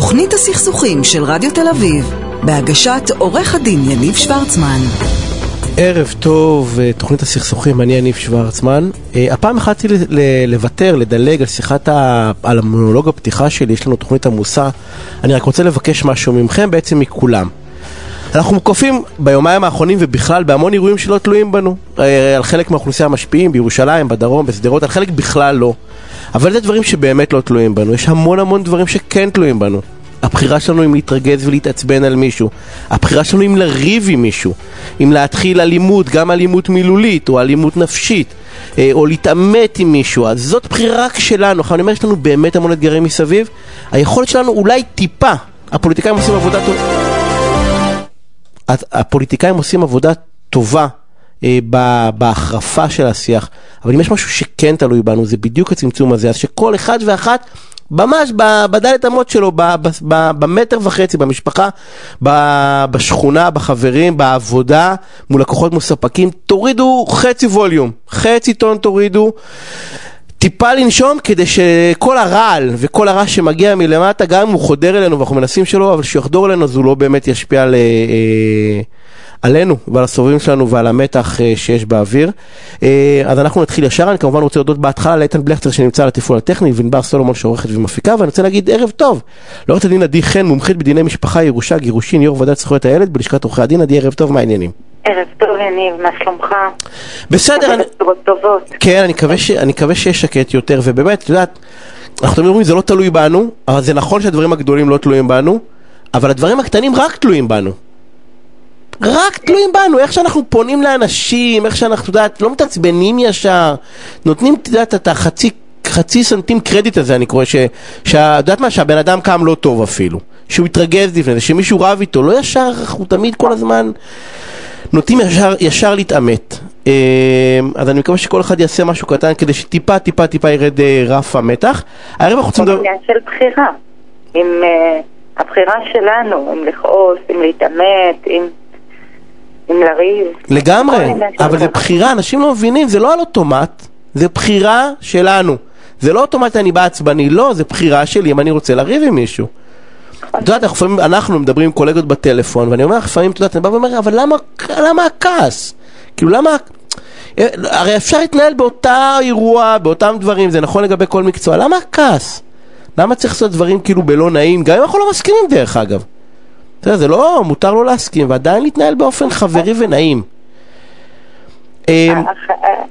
תוכנית הסכסוכים של רדיו תל אביב, בהגשת עורך הדין יניב שוורצמן. ערב טוב, אה, תוכנית הסכסוכים, אני יניב שוורצמן. אה, הפעם החלטתי לוותר, לדלג על שיחת ה... על המונולוג הפתיחה שלי, יש לנו תוכנית עמוסה. אני רק רוצה לבקש משהו ממכם, בעצם מכולם. אנחנו מוקפים ביומיים האחרונים ובכלל בהמון אירועים שלא תלויים בנו. אה, על חלק מהאוכלוסייה המשפיעים, בירושלים, בדרום, בשדרות, על חלק בכלל לא. אבל זה דברים שבאמת לא תלויים בנו. יש המון המון דברים שכן תלויים בנו. הבחירה שלנו אם להתרגז ולהתעצבן על מישהו. הבחירה שלנו אם לריב עם מישהו. אם להתחיל אלימות, גם אלימות מילולית או אלימות נפשית. אה, או להתעמת עם מישהו. אז זאת בחירה רק שלנו. עכשיו אני אומר, יש לנו באמת המון אתגרים מסביב. היכולת שלנו אולי טיפה. הפוליטיקאים עושים עבודה טובה. הפוליטיקאים עושים עבודה טובה אה, בהחרפה של השיח, אבל אם יש משהו שכן תלוי בנו, זה בדיוק הצמצום הזה, אז שכל אחד ואחת ממש בדלת אמות שלו, במטר וחצי, במשפחה, בשכונה, בחברים, בעבודה, מול לקוחות מוספקים, תורידו חצי ווליום, חצי טון תורידו. טיפה לנשום כדי שכל הרעל וכל הרעש שמגיע מלמטה, גם אם הוא חודר אלינו ואנחנו מנסים שלא, אבל שיחדור אלינו אז הוא לא באמת ישפיע על... אה, אה, עלינו ועל הסובבים שלנו ועל המתח אה, שיש באוויר. אה, אז אנחנו נתחיל ישר, אני כמובן רוצה להודות בהתחלה לאיתן בלכטר שנמצא על התפעול הטכני, וענבר סולומון שעורכת ומפיקה, ואני רוצה להגיד ערב טוב. לעורכת הדין עדי חן, מומחית בדיני משפחה, ירושה, גירושין, יו"ר ועדת זכויות הילד בלשכת עורכי הדין, עדי ערב טוב, מה העניינים? ערב טוב יניב, מה שלומך? בסדר, אני... כן, אני מקווה שיש שקט יותר, ובאמת, את יודעת, אנחנו אומרים זה לא תלוי בנו, אבל זה נכון שהדברים הגדולים לא תלויים בנו, אבל הדברים הקטנים רק תלויים בנו. רק תלויים בנו, איך שאנחנו פונים לאנשים, איך שאנחנו, את יודעת, לא מתעצבנים ישר, נותנים, את יודעת, את החצי, חצי סנטים קרדיט הזה, אני קורא, שאת יודעת מה, שהבן אדם קם לא טוב אפילו, שהוא התרגז לפני זה, שמישהו רב איתו, לא ישר, אנחנו תמיד כל הזמן נוטים ישר, ישר להתעמת. אה, אז אני מקווה שכל אחד יעשה משהו קטן כדי שטיפה טיפה טיפה ירד אה, רף המתח. הערב אנחנו רוצים לדבר... עניין של בחירה. עם uh, הבחירה שלנו, אם לכעוס, אם להתעמת, אם... אם לריב. לגמרי, אבל זה בחירה, אנשים לא מבינים, זה לא על אוטומט, זה בחירה שלנו. זה לא אוטומט אני בא עצבני, לא, זה בחירה שלי אם אני רוצה לריב עם מישהו. את יודעת, לפעמים אנחנו מדברים עם קולגות בטלפון, ואני אומר לך לפעמים, את יודעת, אני בא ואומר, אבל למה, למה הכעס? כאילו, למה... הרי אפשר להתנהל באותה אירוע, באותם דברים, זה נכון לגבי כל מקצוע, למה הכעס? למה צריך לעשות דברים כאילו בלא נעים, גם אם אנחנו לא מסכימים דרך אגב. אתה יודע, זה לא, מותר לו להסכים, ועדיין להתנהל באופן חברי ונעים. אמ,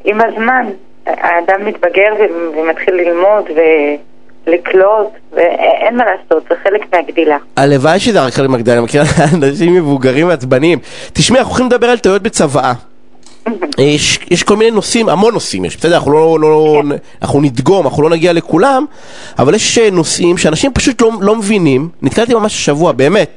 עם הזמן, האדם מתבגר ומתחיל ללמוד ולקלוט, ואין מה לעשות, זה חלק מהגדילה. הלוואי שזה רק חלק מהגדילה, אני מכיר אנשים מבוגרים ועצבניים. תשמעי, אנחנו יכולים לדבר על טעויות בצוואה. יש, יש כל מיני נושאים, המון נושאים יש, בסדר, אנחנו לא, לא, כן. אנחנו נדגום, אנחנו לא נגיע לכולם, אבל יש נושאים שאנשים פשוט לא, לא מבינים, נתקלתי ממש השבוע, באמת,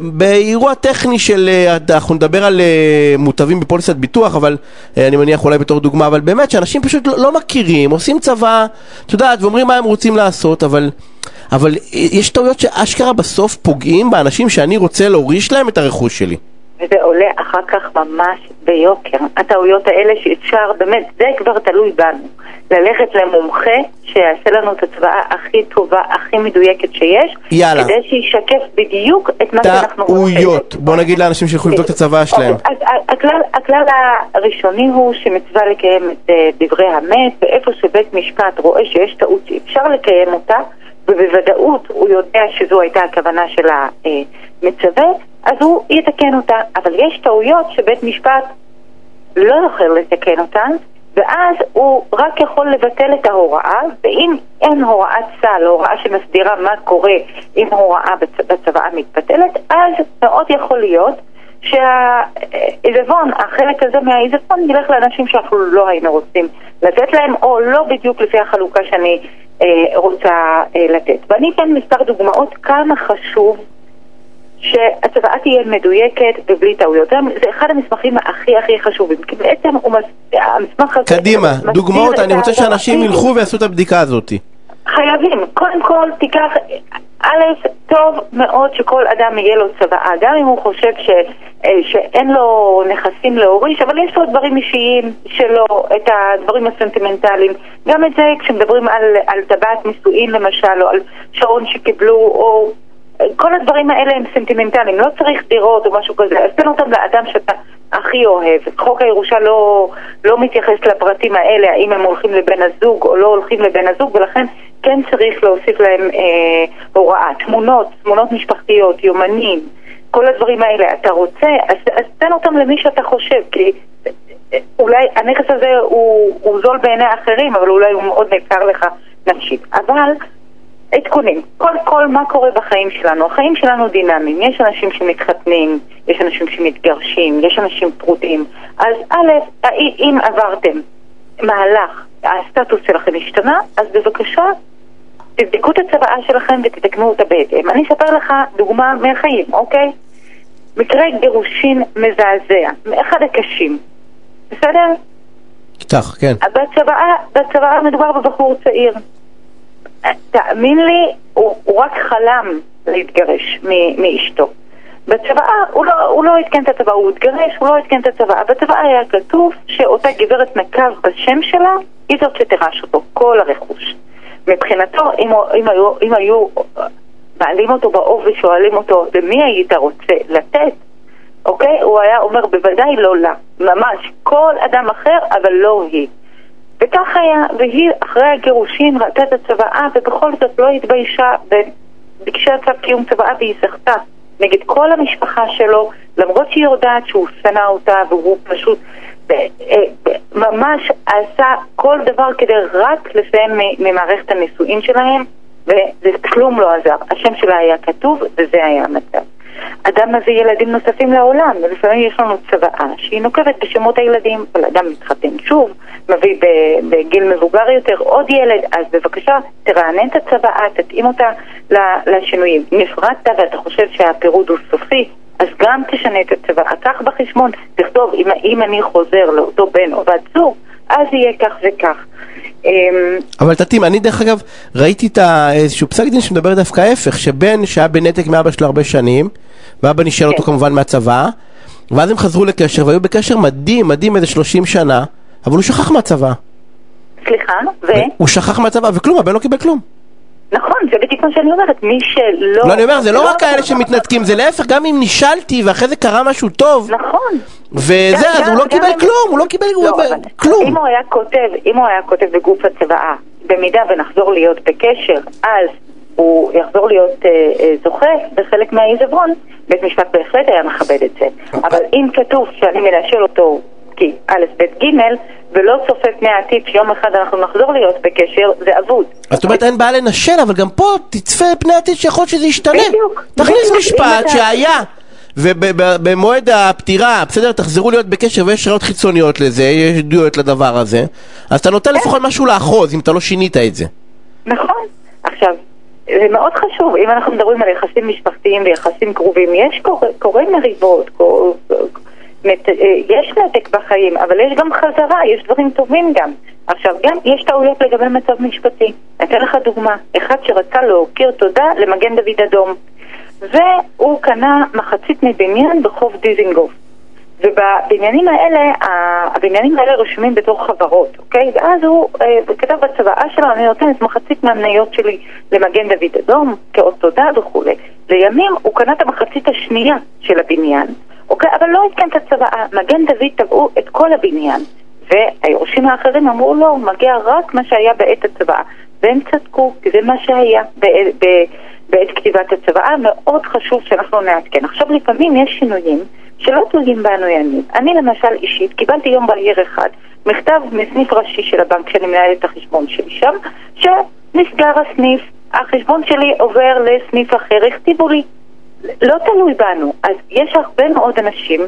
באירוע טכני של, אה, אנחנו נדבר על אה, מוטבים בפוליסת ביטוח, אבל אה, אני מניח אולי בתור דוגמה, אבל באמת שאנשים פשוט לא, לא מכירים, עושים צבא, את יודעת, ואומרים מה הם רוצים לעשות, אבל, אבל יש טעויות שאשכרה בסוף פוגעים באנשים שאני רוצה להוריש להם את הרכוש שלי. וזה עולה אחר כך ממש ביוקר. הטעויות האלה שאפשר, באמת, זה כבר תלוי בנו. ללכת למומחה שיעשה לנו את הצבעה הכי טובה, הכי מדויקת שיש. יאללה. כדי שישקף בדיוק את מה שאנחנו רוצים. טעויות. בוא נגיד לאנשים שילכו לבדוק את הצבא שלהם. אז הכלל, הכלל הראשוני הוא שמצווה לקיים את אה, דברי המת, ואיפה שבית משפט רואה שיש טעות שאפשר לקיים אותה, ובוודאות הוא יודע שזו הייתה הכוונה של המצווה, אז הוא יתקן אותה. אבל יש טעויות שבית משפט לא יכול לתקן אותן, ואז הוא רק יכול לבטל את ההוראה, ואם אין הוראת סל, הוראה שמסדירה מה קורה אם הוראה בצוואה מתבטלת, אז מאוד יכול להיות שהעיזבון, החלק הזה מהעיזבון ילך לאנשים שאנחנו לא היינו רוצים לתת להם, או לא בדיוק לפי החלוקה שאני אה, רוצה אה, לתת. ואני אתן מספר דוגמאות כמה חשוב שהצוואה תהיה מדויקת ובלי טעויות. זה אחד המסמכים הכי הכי חשובים, כי בעצם הוא מס... המסמך הזה... קדימה, דוגמאות, אני רוצה שאנשים ילכו ויעשו את הבדיקה הזאת. חייבים. קודם כל, תיקח... א', טוב מאוד שכל אדם יהיה לו צוואה, גם אם הוא חושב ש, אה, שאין לו נכסים להוריש, אבל יש לו דברים אישיים שלו, את הדברים הסנטימנטליים. גם את זה כשמדברים על, על טבעת נישואין למשל, או על שעון שקיבלו, או כל הדברים האלה הם סנטימנטליים, לא צריך דירות או משהו כזה, אז תן אותם לאדם שאתה הכי אוהב. חוק הירושה לא, לא מתייחס לפרטים האלה, האם הם הולכים לבן הזוג או לא הולכים לבן הזוג, ולכן כן צריך להוסיף להם אה, הוראה. תמונות, תמונות משפחתיות, יומנים, כל הדברים האלה. אתה רוצה, אז, אז תן אותם למי שאתה חושב, כי אה, אולי הנכס הזה הוא, הוא זול בעיני אחרים, אבל אולי הוא מאוד נעקר לך נפשית. אבל עדכונים. קודם כל, מה קורה בחיים שלנו? החיים שלנו דינמיים. יש אנשים שמתחתנים, יש אנשים שמתגרשים, יש אנשים פרוטים. אז א', אם עברתם מהלך, הסטטוס שלכם השתנה, אז בבקשה, תבדקו את הצוואה שלכם ותתקנו אותה בהתאם. אני אספר לך דוגמה מהחיים, אוקיי? מקרה גירושין מזעזע, מאחד הקשים. בסדר? איתך, כן. בצוואה, בצוואה מדובר בבחור צעיר. תאמין לי, הוא, הוא רק חלם להתגרש מאשתו. בצוואה, הוא לא, הוא לא עדכן את הצוואה, הוא התגרש, הוא לא עדכן את הצוואה. בצוואה היה כתוב שאותה גברת נקב בשם שלה, היא זאת שתירש אותו, כל הרכוש. מבחינתו, אם, אם, היו, אם היו מעלים אותו באוב ושואלים אותו, למי היית רוצה לתת? אוקיי? הוא היה אומר, בוודאי לא לה. ממש, כל אדם אחר, אבל לא היא. וכך היה, והיא אחרי הגירושין ראתה את הצוואה ובכל זאת לא התביישה וביקשה צו קיום צוואה והיא זכתה נגד כל המשפחה שלו, למרות שהיא יודעת שהוא שנא אותה והוא פשוט אה, ממש עשה כל דבר כדי רק לסיים ממערכת הנישואין שלהם וכלום לא עזר. השם שלה היה כתוב וזה היה המצב. אדם מביא ילדים נוספים לעולם, ולפעמים יש לנו צוואה שהיא נוקבת בשמות הילדים, אבל אדם מתחתן שוב, מביא בגיל מבוגר יותר עוד ילד, אז בבקשה תרענן את הצוואה, תתאים אותה לשינויים. נפרדת ואתה חושב שהפירוד הוא סופי, אז גם תשנה את הצוואה. קח בחשבון, תכתוב, אם, אם אני חוזר לאותו בן או בת זוג, אז יהיה כך וכך. אמ, אבל תתאים, אני דרך אגב ראיתי את איזשהו פסק דין שמדבר דווקא ההפך, שבן שהיה בנתק מאבא שלו הרבה שנים, ואבא נשאר אותו כן. כמובן מהצבא, ואז הם חזרו לקשר והיו בקשר מדהים, מדהים איזה 30 שנה, אבל הוא שכח מהצבא. סליחה, ו? הוא שכח מהצבא וכלום, הבן לא קיבל כלום. נכון, זה בדיוק מה שאני אומרת, מי שלא... לא, אני אומר, זה לא רק כאלה שמתנתקים, זה להפך, גם אם נשאלתי ואחרי זה קרה משהו טוב. נכון. וזה, אז הוא לא קיבל כלום, הוא לא קיבל לא, כלום. אם הוא היה כותב, אם הוא היה כותב בגוף הצוואה, במידה ונחזור להיות בקשר, אז הוא יחזור להיות אה, אה, זוכה בחלק מהעיזבון, בית משפט בהחלט היה מכבד את זה. אבל אם כתוב שאני מנשל אותו כי א', ב', ג', ולא צופה פני העתיד שיום אחד אנחנו נחזור להיות בקשר, זה אבוד. זאת אומרת אין בעיה לנשל, אבל גם פה תצפה פני העתיד שיכול שזה ישתנה. בדיוק. תכניס משפט שהיה. ובמועד הפטירה, בסדר, תחזרו להיות בקשר ויש ראיות חיצוניות לזה, יש עדויות לדבר הזה, אז אתה נותן לפחות משהו לאחוז, אם אתה לא שינית את זה. נכון. עכשיו, זה מאוד חשוב, אם אנחנו מדברים על יחסים משפחתיים ויחסים קרובים, יש קורה מריבות, אה, יש נתק בחיים, אבל יש גם חזרה, יש דברים טובים גם. עכשיו, גם יש טעויות לגבי מצב משפטי. אתן לך דוגמה. אחד שרצה להכיר תודה למגן דוד אדום, והוא קנה מחצית מבניין בחוף דיזינגוף. ובבניינים האלה, הבניינים האלה רשומים בתור חברות, אוקיי? ואז הוא אה, כתב בצוואה שלו, אני נותן את מחצית מהמניות שלי למגן דוד אדום, כאות תודה וכולי. לימים הוא קנה את המחצית השנייה של הבניין, אוקיי? אבל לא עדכן את הצוואה. מגן דוד תבעו את כל הבניין, והיורשים האחרים אמרו לא, מגיע רק מה שהיה בעת הצוואה. והם צדקו, כי זה מה שהיה בעת, בעת כתיבת הצוואה. מאוד חשוב שאנחנו נעדכן. עכשיו, לפעמים יש שינויים שלא תלויים בנו ימים. אני למשל אישית קיבלתי יום בהיר אחד מכתב מסניף ראשי של הבנק שאני מנהלת את החשבון שלי שם, שנסגר הסניף, החשבון שלי עובר לסניף אחר, הכתיבו לי. לא תלוי בנו. אז יש הרבה מאוד אנשים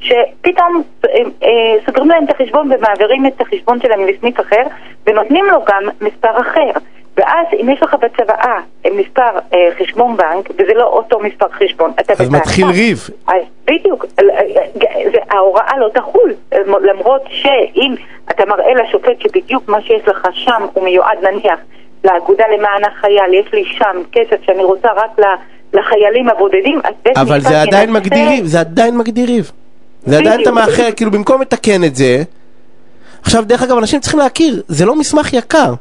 שפתאום אה, אה, סוגרים להם את החשבון ומעבירים את החשבון שלהם לסניף אחר ונותנים לו גם מספר אחר. ואז אם יש לך בצוואה מספר אה, חשבון בנק, וזה לא אותו מספר חשבון, אתה אז מתחיל ריב. אז בדיוק, אה, אה, ההוראה לא תחול, למרות שאם אתה מראה לשופט שבדיוק מה שיש לך שם הוא מיועד נניח לאגודה למען החייל, יש לי שם כסף שאני רוצה רק ל- לחיילים הבודדים, אז בית אבל זה עדיין ינסה- מגדיר ריב, זה עדיין מגדיר ריב. זה עדיין. אתה מאחר, כאילו במקום לתקן את זה... עכשיו, דרך אגב, אנשים צריכים להכיר, זה לא מסמך יקר.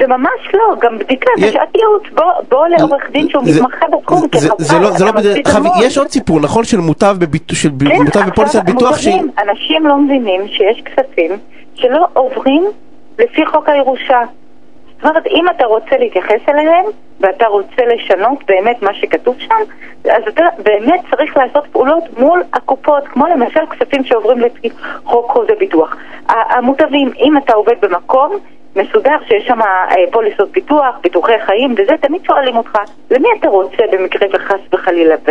זה ממש לא, גם בדיקה, זה שעת ייעוץ, בוא- לעורך דין שהוא מתמחה בתחום, כי זה- חבל, זה לא, לא, אתה מפסיד המון. יש עוד סיפור, נכון, של מוטב כן, בפוליסת עכשיו ביטוח. המוטבים, אנשים לא מבינים שיש כספים שלא עוברים לפי חוק הירושה. זאת אומרת, אם אתה רוצה להתייחס אליהם, ואתה רוצה לשנות באמת מה שכתוב שם, אז אתה באמת צריך לעשות פעולות מול הקופות, כמו למשל כספים שעוברים לפי חוק חוזה ביטוח. המוטבים, אם אתה עובד במקום מסודר שיש שם אה, פוליסות ביטוח, ביטוחי חיים וזה, תמיד שואלים אותך, למי אתה רוצה במקרה וחס וחלילה ו...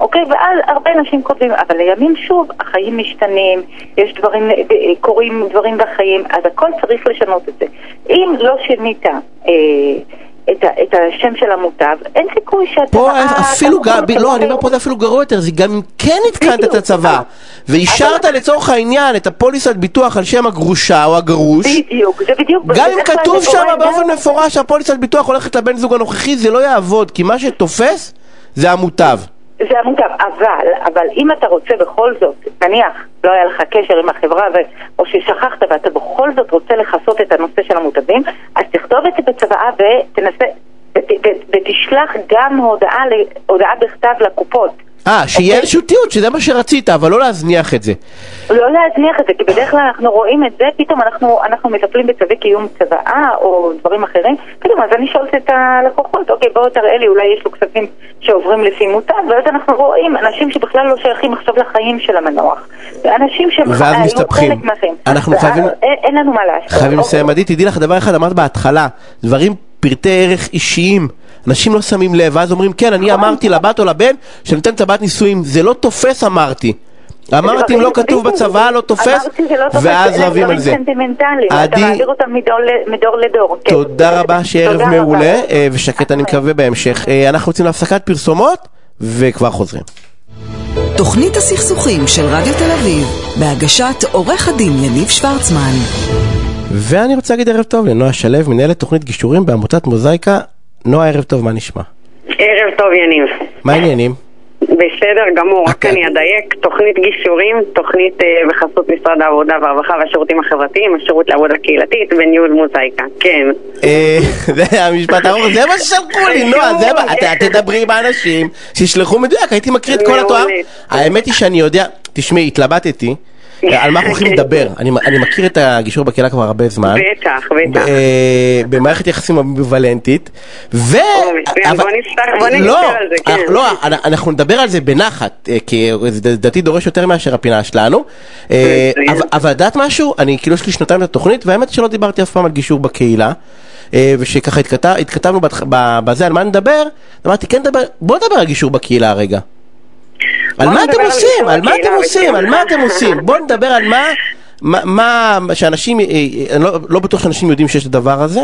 אוקיי? ואז הרבה אנשים כותבים, אבל לימים שוב, החיים משתנים, יש דברים, אה, קורים דברים בחיים, אז הכל צריך לשנות את זה. אם לא שינית אה, את, ה- את השם של המוטב, אין סיכוי שאתה... פה אה, אפילו, גם, מוכר לא, אני אומר פה זה אפילו גרוע יותר, זה גם אם כן עדכנת את. הצבא, ואישרת לצורך העניין את הפוליסת ביטוח על שם הגרושה או הגרוש, בדיוק, זה בדיוק... גם אם כתוב שם באופן מפורש שהפוליסת ביטוח הולכת לבן זוג הנוכחי, זה לא יעבוד, כי מה שתופס זה המוטב. זה המוטב, אבל, אבל אם אתה רוצה בכל זאת, נניח, לא היה לך קשר עם החברה, ו... או ששכחת ואתה בכל זאת רוצה לכסות את הנושא של המוטבים, תכתוב את זה בצוואה ותנסה, ות, ות, ותשלח גם הודעה, הודעה בכתב לקופות. אה, שיהיה אוקיי. איזשהו תיעוד, שזה מה שרצית, אבל לא להזניח את זה. לא להזניח את זה, כי בדרך כלל אנחנו רואים את זה, פתאום אנחנו, אנחנו מטפלים בצווי קיום צוואה או דברים אחרים, פתאום אז אני שואלת את הלקוחות, אוקיי בואו תראה לי, אולי יש לו כספים שעוברים לפי מוטב, ואז אנחנו רואים אנשים שבכלל לא שייכים עכשיו לחיים של המנוח, אנשים שהם ואז מסתבכים. אנחנו חייבים- אין, אין לנו מה לעשות. חייבים אוקיי. לסיים, עדי, תדעי לך דבר אחד, אמרת בהתחלה, דברים, פרטי ערך אישיים. אנשים לא שמים לב, ואז אומרים, כן, אני נכון. אמרתי לבת או לבן שניתן טבעת נישואים, זה לא תופס אמרתי. אמרתי אם לא כתוב. בצבא, לא תופס, לא תופס, ואז אלה רבים על דברים זה. אתה עדי, מעביר אותם מדור לדור. כן. תודה רבה, שיהיה ערב תודה רבה. מעולה אה, ושקט אני מקווה בהמשך. אה, אנחנו יוצאים להפסקת פרסומות וכבר חוזרים. תוכנית הסכסוכים של רדיו תל אביב, בהגשת עורך הדין יניב שוורצמן. ואני רוצה להגיד ערב טוב לנועה שלו, מנהלת תוכנית גישורים בעמותת מוזאיקה. נועה, ערב טוב, מה נשמע? ערב טוב יניב. מה העניינים? בסדר גמור, רק אוקיי. אני אדייק, תוכנית גישורים, תוכנית אה, בחסות משרד העבודה והרווחה והשירותים החברתיים, השירות לעבודה קהילתית וניהול מוזאיקה, כן. אה, זה המשפט הארוך, זה מה ששלחו לי, נועה, זה מה, תדברי עם האנשים, שישלחו מדויק, הייתי מקריא את כל התואר. האמת היא שאני יודע, תשמעי, התלבטתי. על מה אנחנו הולכים לדבר? אני, אני מכיר את הגישור בקהילה כבר הרבה זמן. בטח, בטח. אה, במערכת יחסים אמביוולנטית, ו... מצוין, בוא נפתח, בוא נדבר לא, על זה, כן. אנחנו- לא, אנחנו נדבר על זה בנחת, אה, כי זה לדעתי דורש יותר מאשר הפינה שלנו. אה. אבל- יודעת משהו? אני כאילו יש לי שנתיים לתוכנית, והאמת שלא דיברתי אף פעם על גישור בקהילה. אה, ושככה התכתב- התכתבנו בזה על מה נדבר, אמרתי כן נדבר, בוא נדבר על גישור בקהילה רגע. על מה אתם עושים? על מה אתם עושים? על מה אתם. עושים? בוא נדבר על מה, מה, מה, שאנשים, אה, אה, אני לא- לא בטוח שאנשים יודעים שיש את הדבר הזה.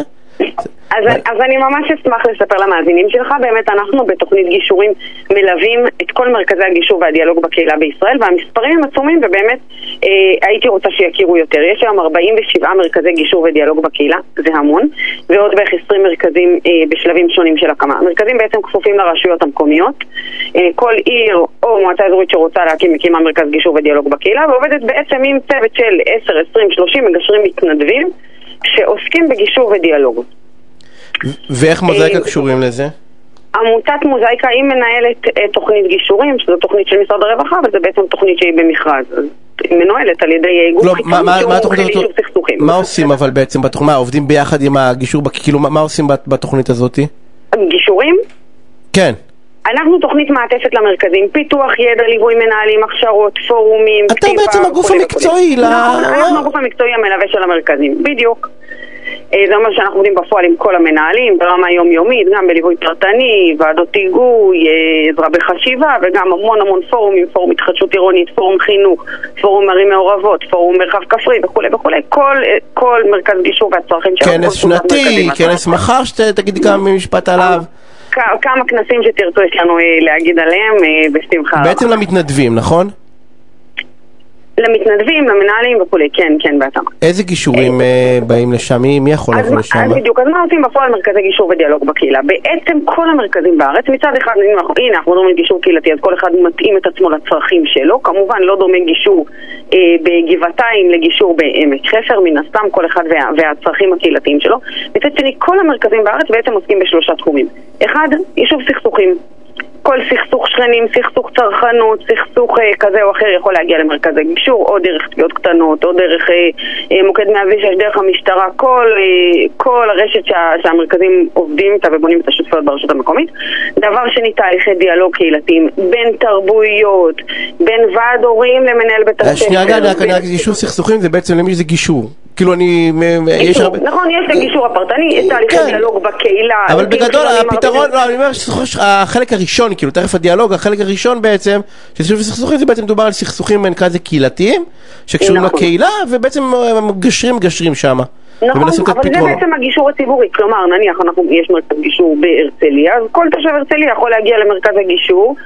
אז, אז אני ממש אשמח לספר למאזינים שלך, באמת אנחנו בתוכנית גישורים מלווים את כל מרכזי הגישור והדיאלוג בקהילה בישראל והמספרים הם עצומים ובאמת אה, הייתי רוצה שיכירו יותר. יש היום 47 מרכזי גישור ודיאלוג בקהילה, זה המון, ועוד בערך 20 מרכזים אה, בשלבים שונים של הקמה. המרכזים בעצם כפופים לרשויות המקומיות, אה, כל עיר או מועצה אזורית שרוצה להקים מקימה מרכז גישור ודיאלוג בקהילה ועובדת בעצם עם צוות של 10, 20, 30 מגשרים מתנדבים שעוסקים בגישור ודיאלוג. ואיך מוזאיקה אה, קשורים לזה? עמותת מוזאיקה היא מנהלת אה, תוכנית גישורים, שזו תוכנית של משרד הרווחה, אבל זו בעצם תוכנית שהיא במכרז. היא מנוהלת על ידי גוף לא, חיצוני שהוא מה מומחה הזאת? ליישוב סכסוכים. מה עושים אבל בעצם בתוכנית? מה, עובדים ביחד עם הגישור? כאילו, מה- מה עושים בת- בתוכנית הזאתי? גישורים? כן. אנחנו תוכנית מעטפת למרכזים, פיתוח ידע, ליווי מנהלים, הכשרות, פורומים, אתה כתיבה, בעצם הגוף המקצועי וכולי. ל- נכון, אנחנו הגוף המקצועי המלווה של המרכזים, בדיוק. אה, זה אומר שאנחנו עובדים בפועל עם כל המנהלים ברמה יומיומית, גם בליווי פרטני, ועדות היגוי, אה, עזרה בחשיבה וגם המון המון פורומים, פורום התחדשות עירונית, פורום חינוך, פורום ערים מעורבות, פורום מרחב כפרי וכולי וכולי, כל, אה, כל מרכז גישור והצרכים שלנו. כנס שנתי. כנס מחר שתגידי כמה משפט עליו. כמה כנסים שתרצו יש לנו להגיד עליהם, בשמחה. בעצם למתנדבים, נכון? למתנדבים, למנהלים וכולי, כן, כן, בהתאמה. איזה גישורים אה, באים לשם? מי מי יכול לבוא לשם? אז בדיוק, אז מה עושים בפועל מרכזי גישור ודיאלוג בקהילה? בעצם כל המרכזים בארץ, מצד אחד, הנה אנחנו מדברים על גישור קהילתי, אז כל אחד מתאים את עצמו לצרכים שלו, כמובן לא דומה גישור אה, בגבעתיים לגישור בעמק חפר, מן הסתם כל אחד וה, והצרכים הקהילתיים שלו. מצד שני, כל המרכזים בארץ בעצם עוסקים בשלושה תחומים. אחד, יישוב סכסוכים. כל סכסוך שכנים, סכסוך צרכנות, סכסוך אה, כזה או אחר יכול להגיע למרכז הגישור, או דרך תביעות קטנות, או דרך אה, אה, מוקד 106, דרך המשטרה, כל, אה, כל הרשת שה, שהמרכזים עובדים איתה ובונים את השותפויות ברשות המקומית. דבר שני, תהליכי דיאלוג קהילתיים בין תרבויות, בין ועד הורים למנהל בית אה, הספר. שנייה, רגע, בין- יישוב סכסוכים זה בעצם למי זה גישור. כאילו אני, יש. הרבה... נכון, יש את הגישור הפרטני, יש תהליכי כן. דיאלוג בקהילה. אבל בגדול הפתרון. לא, אני אומר שהחלק הראשון, כאילו תכף הדיאלוג, החלק הראשון בעצם, של יישוב סכסוכים זה בעצם מדובר על סכסוכים נקרא לזה קהילתיים, שקשורים נכון. לקהילה, ובעצם אה, מגשרים מגשרים שמה. נכון, אבל זה. בעצם הגישור הציבורי, כלומר נניח אנחנו, יש מרכז גישור בהרצליה, אז כל תושב הרצליה יכול להגיע למרכז הגישור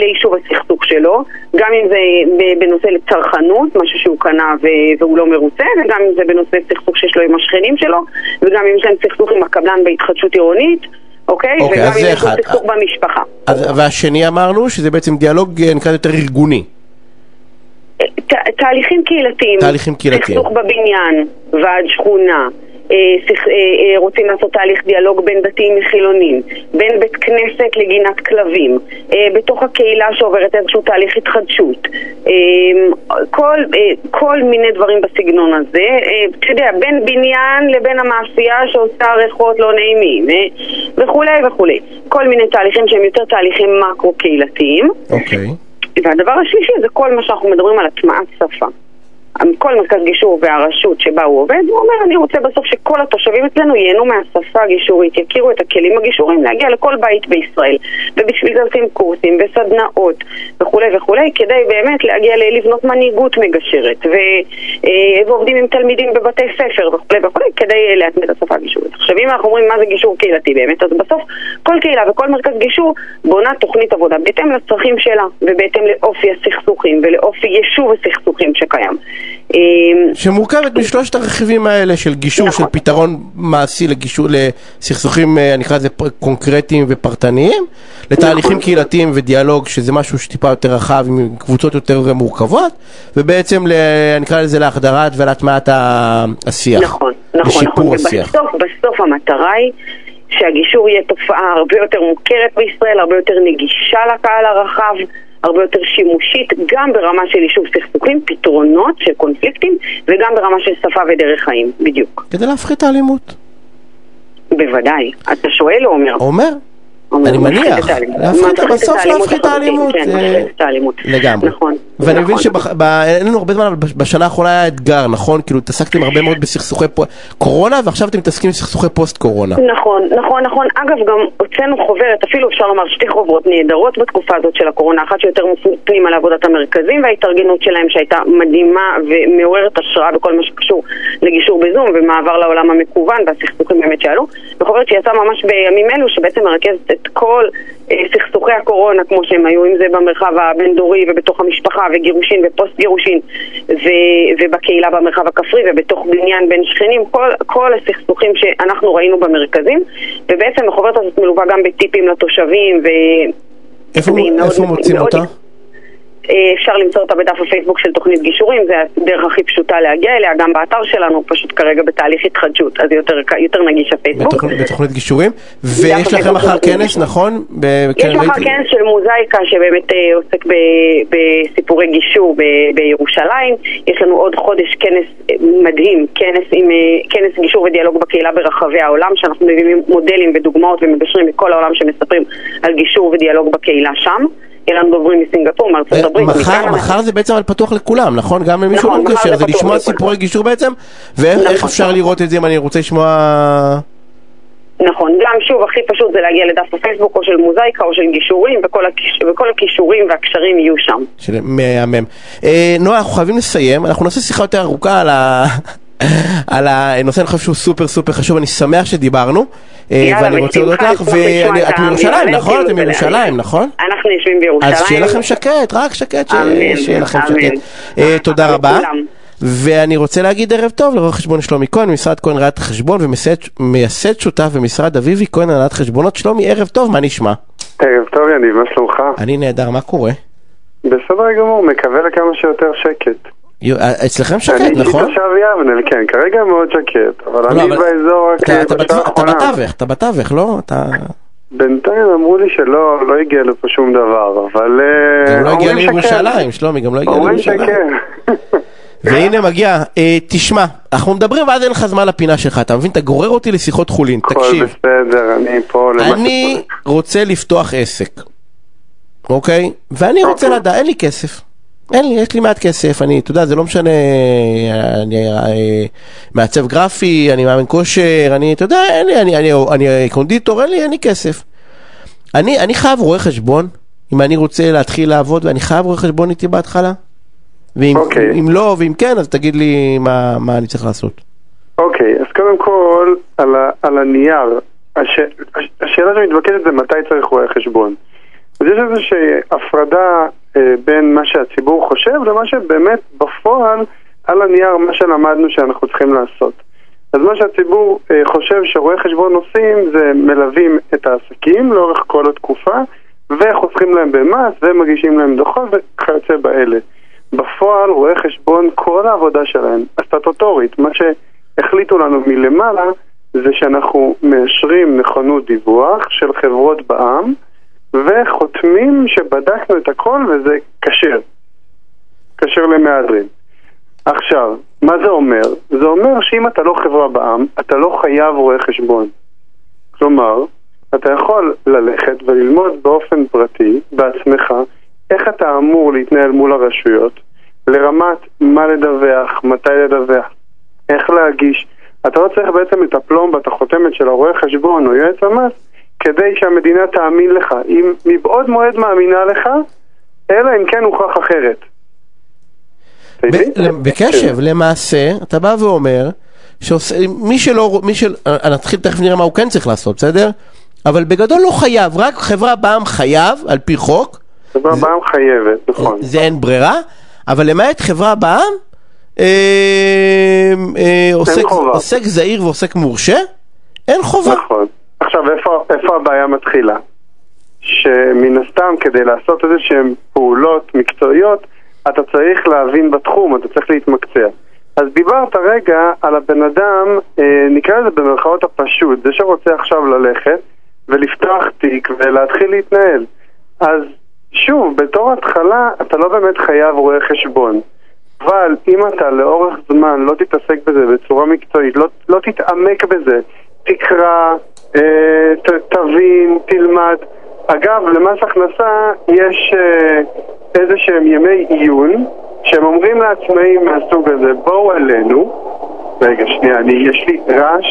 ליישוב הסכסוך שלו, גם אם זה ב- בנושא לצרכנות, משהו שהוא קנה והוא לא מרוצה, וגם אם זה בנושא סכסוך שיש לו עם השכנים שלו, וגם אם יש להם סכסוך עם הקבלן בהתחדשות עירונית, אוקיי? אוקיי, וגם אז אם זה יש לו אחד. סכסוך במשפחה. אז- והשני אמרנו שזה בעצם דיאלוג אה, נקרא יותר ארגוני. ת- תהליכים קהילתיים, תהליכים קהילתיים. סכסוך בבניין, ועד שכונה, אה, אה, אה, רוצים לעשות תהליך דיאלוג בין דתיים לחילונים, בין בית כנסת לגינת כלבים, בתוך הקהילה שעוברת איזשהו תהליך התחדשות, כל, כל מיני דברים בסגנון הזה, אתה יודע, בין בניין לבין המאפייה שעושה ריחות לא נעימים, וכולי וכולי. כל מיני תהליכים שהם יותר תהליכים מקרו-קהילתיים. אוקיי. והדבר השלישי זה כל מה שאנחנו מדברים על הטמעת שפה. כל מרכז גישור והרשות שבה הוא עובד, הוא אומר אני רוצה בסוף שכל התושבים אצלנו ייהנו מהשפה הגישורית, יכירו את הכלים הגישוריים להגיע לכל בית בישראל. ובשביל זה עושים קורסים וסדנאות וכולי וכולי, כדי באמת להגיע לבנות מנהיגות מגשרת. ו, אה, ועובדים עם תלמידים בבתי ספר וכולי וכולי, כדי אה, להטמיע את השפה הגישורית. עכשיו אם אנחנו אומרים מה זה גישור קהילתי באמת, אז בסוף כל קהילה וכל מרכז גישור בונה תוכנית עבודה בהתאם לצרכים שלה ובהתאם לאופי הסכסוכים ולאופי יישוב הסכסוכים שקיים. אה, שמורכבת משלושת הרכיבים האלה של גישור, נכון. של פתרון מעשי לגישור, לסכסוכים, אה, נקרא לזה פר- קונקרטיים ופרטניים, לתהליכים נכון. קהילתיים ודיאלוג, שזה משהו שטיפה יותר רחב, עם קבוצות יותר מורכבות, ובעצם, ל- נקרא לזה להחדרת ולהטמעת השיח. נכון, נכון, נכון. השיח. ובסוף, בסוף המטרה היא שהגישור יהיה תופעה הרבה יותר מוכרת בישראל, הרבה יותר נגישה לקהל הרחב, הרבה יותר שימושית, גם ברמה של יישוב סכסוכים, פתרונות של קונפליקטים, וגם ברמה של שפה ודרך חיים, בדיוק. כדי להפחית את האלימות. בוודאי. אתה שואל או אומר? אומר, אומר, אני מניח. להפחית- בסוף להפחית את האלימות, כן, אה, מפחית את האלימות. לגמרי. נכון. ואני מבין נכון. שאין לנו הרבה זמן, אבל בשנה האחרונה היה אתגר, נכון? כאילו התעסקתם הרבה מאוד בסכסוכי קורונה, ועכשיו אתם מתעסקים בסכסוכי פוסט קורונה. נכון, נכון, נכון. אגב, גם הוצאנו חוברת, אפילו אפשר לומר שתי חוברות נהדרות בתקופה הזאת של הקורונה, אחת שיותר מופנים על עבודת המרכזים וההתארגנות שלהם שהייתה מדהימה ומעוררת השראה בכל מה שקשור לגישור בזום ומעבר לעולם המקוון והסכסוכים באמת שעלו. וחוברת שיצאה ממש בימים אלו, שבעצם מרכזת את כל סכסוכי הקורונה כמו שהם היו, אם זה במרחב הבין-דורי ובתוך המשפחה וגירושין ופוסט גירושין ו- ובקהילה במרחב הכפרי ובתוך בניין בין שכנים, כל, כל הסכסוכים שאנחנו ראינו במרכזים ובעצם החוברת הזאת מלווה גם בטיפים לתושבים ו... איפה איפה מוצאים אותה? אה, אפשר למצוא אותה בדף הפייסבוק של תוכנית גישורים, זה הדרך הכי פשוטה להגיע אליה, גם באתר שלנו, פשוט כרגע בתהליך התחדשות, אז יותר, יותר נגיש הפייסבוק. בתוכנית- בתוכנית גישורים, ויש לכם מחר של כנס. נכון? יש כן, מחר ראיתי- כנס של מוזאיקה שבאמת אה, עוסק ב- בסיפורי גישור ב- בירושלים. יש לנו עוד חודש כנס אה, מדהים, כנס, עם, כנס גישור ודיאלוג בקהילה ברחבי העולם, שאנחנו מביאים מודלים ודוגמאות ומגשרים מכל העולם שמספרים על גישור ודיאלוג בקהילה שם. יהיה לנו דוברים מסינגפור, מארצות הברית, מחר. מחר זה בעצם על פתוח לכולם, נכון? גם למי שהוא נכון, לא מחר מגשר, זה לשמוע. סיפורי גישור בעצם, ואיך איך נכון. אפשר לראות את זה אם אני רוצה לשמוע... נכון, גם שוב, הכי פשוט זה להגיע לדף הפייסבוק או של מוזאיקה או של גישורים, וכל, הכיש, וכל הכישורים והקשרים יהיו שם. של מהמם. אה, נועה, אנחנו חייבים לסיים, אנחנו נעשה שיחה יותר ארוכה על, ה... על הנושא, אני חושב שהוא סופר סופר חשוב, אני שמח שדיברנו. אה, ואני רוצה להודות לך, ואת מירושלים, נכון? כאילו, אתם זה מירושלים. נכון? אנחנו יושבים בירושלים. אז שיהיה לכם שקט, רק שקט, שיהיה לכם. שקט. אה, תודה רבה. ואני רוצה להגיד ערב טוב לרואה חשבון שלומי כהן, ממשרד כהן ראיית חשבון ומייסד שותף במשרד אביבי כהן הנהלת חשבונות. שלומי, ערב טוב, מה נשמע? ערב טוב יניב, מה שלומך? אני נהדר, מה קורה? בסדר גמור, מקווה לכמה שיותר שקט. אה, אצלכם שקט, אני נכון? אישית תושב יבנה, כן, כרגע מאוד שקט, אבל לא, אני באזור רק אתה- בשעה. בתווך, אתה בתווך, לא? אתה... בינתיים אמרו לי שלא לא הגיע לפה שום דבר, אבל אה, גם לא הגיע. לירושלים, שלומי, גם לא הגיע אומרים לירושלים. שכן. והנה מגיע, אה, תשמע, אנחנו מדברים ואז אין לך זמן לפינה שלך, אתה מבין? אתה גורר אותי לשיחות חולין, הכל תקשיב. בסדר, אני פה אני. רוצה לפתוח עסק, אוקיי? ואני רוצה אוקיי. לדעת, אין לי כסף. אין לי, יש לי מעט כסף, אני, אתה יודע, זה לא משנה, אני אה, מעצב גרפי, אני מאמן כושר, אני, אתה יודע, אין לי, אני, אני, אני קונדיטור, אין לי, אין לי כסף. אני, אני חייב רואה חשבון, אם אני רוצה להתחיל לעבוד, ואני חייב רואה חשבון איתי בהתחלה. ואם אוקיי. אם לא, ואם כן, אז תגיד לי מה, מה אני צריך לעשות. אוקיי, אז קודם כל, על, ה, על הנייר, הש, הש, השאלה שמתבקשת זה מתי צריך רואה חשבון. אז יש איזושהי הפרדה בין מה שהציבור חושב למה שבאמת בפועל, על הנייר, מה שלמדנו שאנחנו צריכים לעשות. אז מה שהציבור אה, חושב שרואי חשבון עושים זה מלווים את העסקים לאורך כל התקופה וחוסכים להם במס ומגישים להם דוחות וכיוצא באלה. בפועל רואי חשבון, כל העבודה שלהם, הסטטוטורית, מה שהחליטו לנו מלמעלה זה שאנחנו מאשרים נכונות דיווח של חברות בע"מ וחותמים שבדקנו את הכל וזה כשר. כשר למהדרין. עכשיו, מה זה אומר? זה אומר שאם אתה לא חברה בע"מ, אתה לא חייב רואה חשבון. כלומר, אתה יכול ללכת וללמוד באופן פרטי, בעצמך, איך אתה אמור להתנהל מול הרשויות, לרמת מה לדווח, מתי לדווח, איך להגיש. אתה לא צריך בעצם את הפלומבה, את החותמת של הרואה חשבון או יועץ המס, כדי שהמדינה תאמין לך. אם מבעוד מועד מאמינה לך, אלא אם כן הוכח אחרת. בקשב, למעשה, אתה בא ואומר, מי שלא, מי של, אה, נתחיל תכף נראה מה הוא כן צריך לעשות, בסדר? אבל בגדול לא חייב, רק חברה בע"מ חייב, על פי חוק, חברה בע"מ חייבת, נכון. זה אין ברירה, אבל למעט חברה בע"מ, אה, אה. עוסק זעיר ועוסק מורשה, אין חובה. נכון. עכשיו, איפה, איפה הבעיה מתחילה? שמן הסתם, כדי לעשות איזה שהן פעולות מקצועיות, אתה צריך להבין בתחום, אתה צריך להתמקצע. אז דיברת רגע על הבן אדם, אה, נקרא לזה במרכאות הפשוט, זה שרוצה עכשיו ללכת ולפתוח תיק ולהתחיל להתנהל. אז שוב, בתור התחלה אתה לא באמת חייב רואה חשבון. אבל אם אתה לאורך זמן לא תתעסק בזה בצורה מקצועית, לא, לא תתעמק בזה, תקרא, ת, תבין, תלמד. אגב, למס הכנסה יש אה, איזה שהם ימי עיון, שהם אומרים לעצמאים מהסוג הזה, בואו אלינו. רגע, שנייה, אני, יש לי רעש.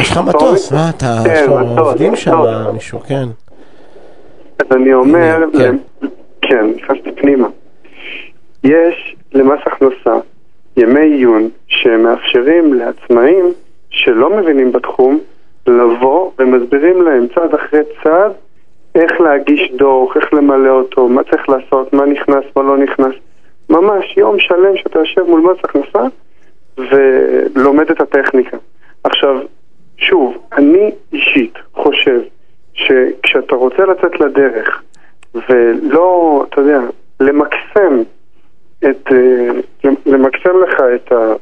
יש לך מטוס, מה אתה, כן, מטוס, עובדים שם. מישהו, כן. אז אני אומר, כן. כן, נכנסתי פנימה. יש למס הכנסה ימי עיון שמאפשרים לעצמאים שלא מבינים בתחום לבוא ומסבירים להם צעד אחרי צעד איך להגיש דוח, איך למלא אותו, מה צריך לעשות, מה נכנס, מה לא נכנס. ממש יום שלם שאתה יושב מול מס הכנסה ולומד את הטכניקה. עכשיו, שוב, אני אישית חושב שכשאתה רוצה לצאת לדרך ולא, אתה יודע, למקסם את, אה, למקסם לך את, ה,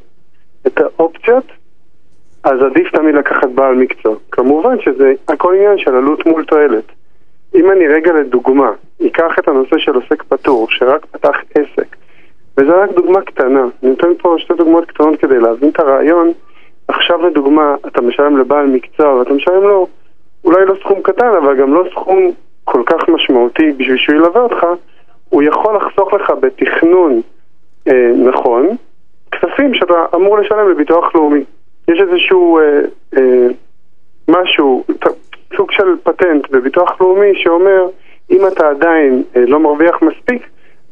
עדיף תמיד לקחת בעל מקצוע. כמובן שזה הכל עניין של עלות מול תועלת. אם אני רגע לדוגמה, אקח את הנושא של עוסק פטור, שרק פתח עסק, וזו רק דוגמה קטנה, אני נותן פה שתי דוגמאות קטנות כדי להבין את הרעיון. עכשיו לדוגמה, אתה משלם לבעל מקצוע ואתה משלם לו אולי לא סכום קטן, אבל גם לא סכום כל כך משמעותי בשביל שהוא ילווה אותך, הוא יכול לחסוך לך בתכנון אה, נכון כספים שאתה אמור לשלם לביטוח לאומי. יש איזשהו אה, אה, משהו, סוג של פטנט בביטוח לאומי שאומר אם אתה עדיין אה, לא מרוויח מספיק,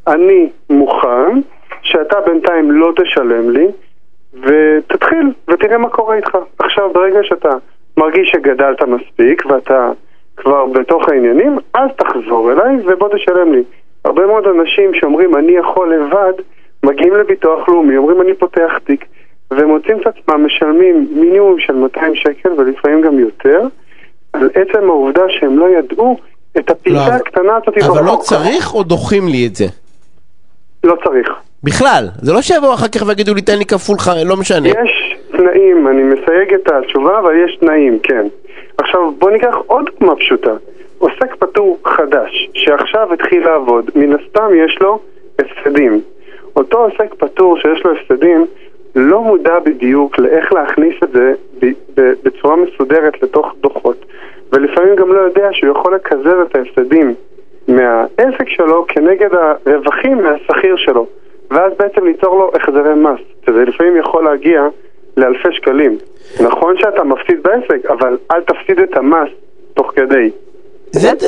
אני מוכן שאתה בינתיים לא תשלם לי ותתחיל ותראה מה קורה איתך. עכשיו ברגע שאתה מרגיש שגדלת מספיק ואתה כבר בתוך העניינים, אז תחזור אליי ובוא תשלם לי. הרבה מאוד אנשים שאומרים אני יכול לבד, מגיעים לביטוח לאומי, אומרים אני פותח תיק, ומוצאים את עצמם משלמים מינימום של 200 שקל ולפעמים גם יותר, על עצם העובדה שהם לא ידעו את הפיסה לא, הקטנה הזאת אבל לא צריך או דוחים לי את זה? לא צריך. בכלל, זה לא שיבואו אחר כך ויגידו לי תן לי כפול, ח... לא משנה. יש תנאים, אני מסייג את התשובה, אבל יש תנאים, כן. עכשיו בוא ניקח עוד דוגמה פשוטה. עוסק פטור חדש, שעכשיו התחיל לעבוד, מן הסתם יש לו הפסדים. אותו עוסק פטור שיש לו הפסדים, לא מודע בדיוק לאיך להכניס את זה בצורה מסודרת לתוך דוחות, ולפעמים גם לא יודע שהוא יכול לקזז את ההפסדים מהעסק שלו כנגד הרווחים מהשכיר שלו, ואז בעצם ליצור לו החזרי מס, שזה לפעמים יכול להגיע לאלפי שקלים. נכון שאתה מפסיד בעסק, אבל אל תפסיד את המס תוך כדי.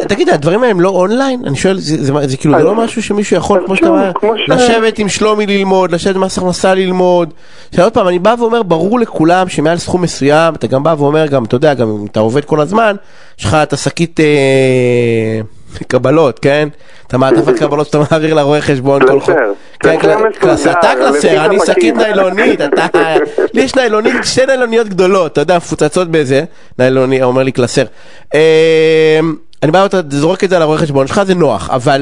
תגיד, הדברים האלה הם לא אונליין? אני שואל, זה, כאילו, לא משהו שמישהו יכול, כמו שאתה אומר, לשבת עם שלומי ללמוד, לשבת במס הכנסה ללמוד. שעוד פעם, אני בא ואומר, ברור לכולם שמעל סכום מסוים, אתה גם בא ואומר, גם, אתה יודע, גם אם אתה עובד כל הזמן, יש לך את השקית אה, קבלות, כן? אתה מעטפת קבלות שאתה מעביר לרואה חשבון כל חודש. כן, קלסר, אתה קלסר, אני שקית ניילונית, אתה, לי יש ניילונית, שתי ניילוניות גדולות, אתה יודע, מפוצצות באיזה, ניילוני, אומר לי קלסר. אני בא ואתה זורק את זה על הרואה חשבון שלך, זה נוח, אבל...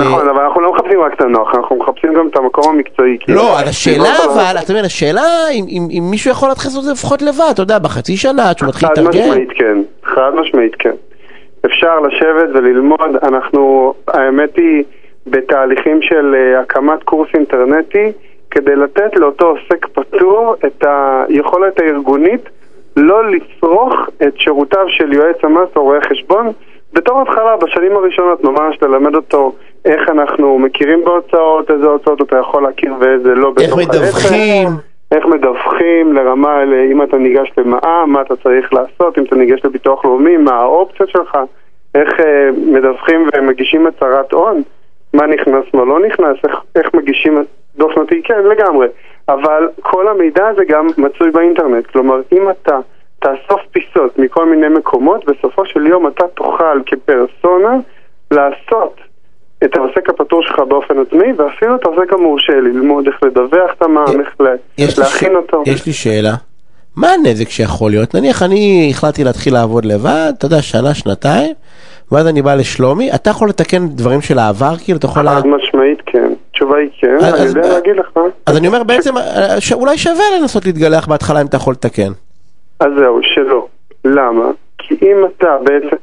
נכון, אבל אנחנו לא מחפשים רק את הנוח, אנחנו מחפשים גם את המקום המקצועי. לא, אז השאלה אבל, אתה מבין, השאלה אם מישהו יכול להתחיל לעשות את זה לפחות לבד, אתה יודע, בחצי שנה, עד שהוא מתחיל להתארגן. חד משמעית כן, חד משמעית כן. אפשר לשבת וללמוד, אנחנו, האמת היא, בתהליכים של הקמת קורס אינטרנטי, כדי לתת לאותו עוסק פטור את היכולת הארגונית לא לצרוך את שירותיו של יועץ המס או רואה חשבון בתור התחלה, בשנים הראשונות, ממש ללמד אותו איך אנחנו מכירים בהוצאות, איזה הוצאות אתה יכול להכיר ואיזה לא בתוך העסק. איך מדווחים. איך מדווחים לרמה, אם אתה ניגש למע"מ, מה אתה צריך לעשות, אם אתה ניגש לביטוח לאומי, מה האופציות שלך, איך אה, מדווחים ומגישים הצהרת הון, מה נכנס, מה לא נכנס, איך, איך מגישים דוח שנתי, כן, לגמרי. אבל כל המידע הזה גם מצוי באינטרנט. כלומר, אם אתה תאסוף פיסות מכל מיני מקומות, בסופו של יום אתה תוכל כפרסונה לעשות את העוסק הפטור שלך באופן עצמי, ואפילו את העוסק המורשה, ללמוד איך לדווח את המע"מ, איך להכין אותו. יש לי שאלה. מה הנזק שיכול להיות? נניח אני החלטתי להתחיל לעבוד לבד, אתה יודע, שנה, שנתיים, ואז אני בא לשלומי, אתה יכול לתקן דברים של העבר, כאילו, אתה יכול... חד משמעית כן. התשובה היא כן, אני יודע להגיד לך. אז אני אומר בעצם, אולי שווה לנסות להתגלח בהתחלה אם אתה יכול לתקן. אז זהו, שלא. למה? כי אם אתה בעצם,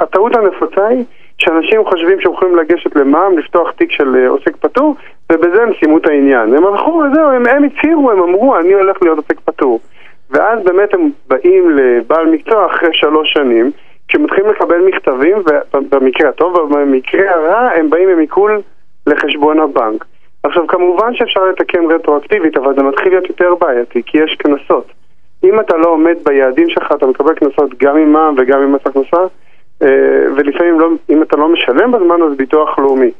הטעות הנפוצה היא שאנשים חושבים שהם יכולים לגשת למע"מ, לפתוח תיק של עוסק פטור, ובזה הם סיימו את העניין. הם הלכו וזהו, הם, הם הצהירו, הם אמרו, אני הולך להיות עוסק פטור. ואז באמת הם באים לבעל מקצוע אחרי שלוש שנים, כשמתחילים לקבל מכתבים, ובמקרה הטוב ובמקרה הרע הם באים עם עיקול לחשבון הבנק. עכשיו כמובן שאפשר לתקן רטרואקטיבית, אבל זה מתחיל להיות יותר בעייתי, כי יש קנסות. אם אתה לא עומד ביעדים שלך, אתה מקבל קנסות גם עם מע"מ וגם עם מס הכנסה, אה, ולפעמים לא, אם אתה לא משלם בזמן אז ביטוח לאומי.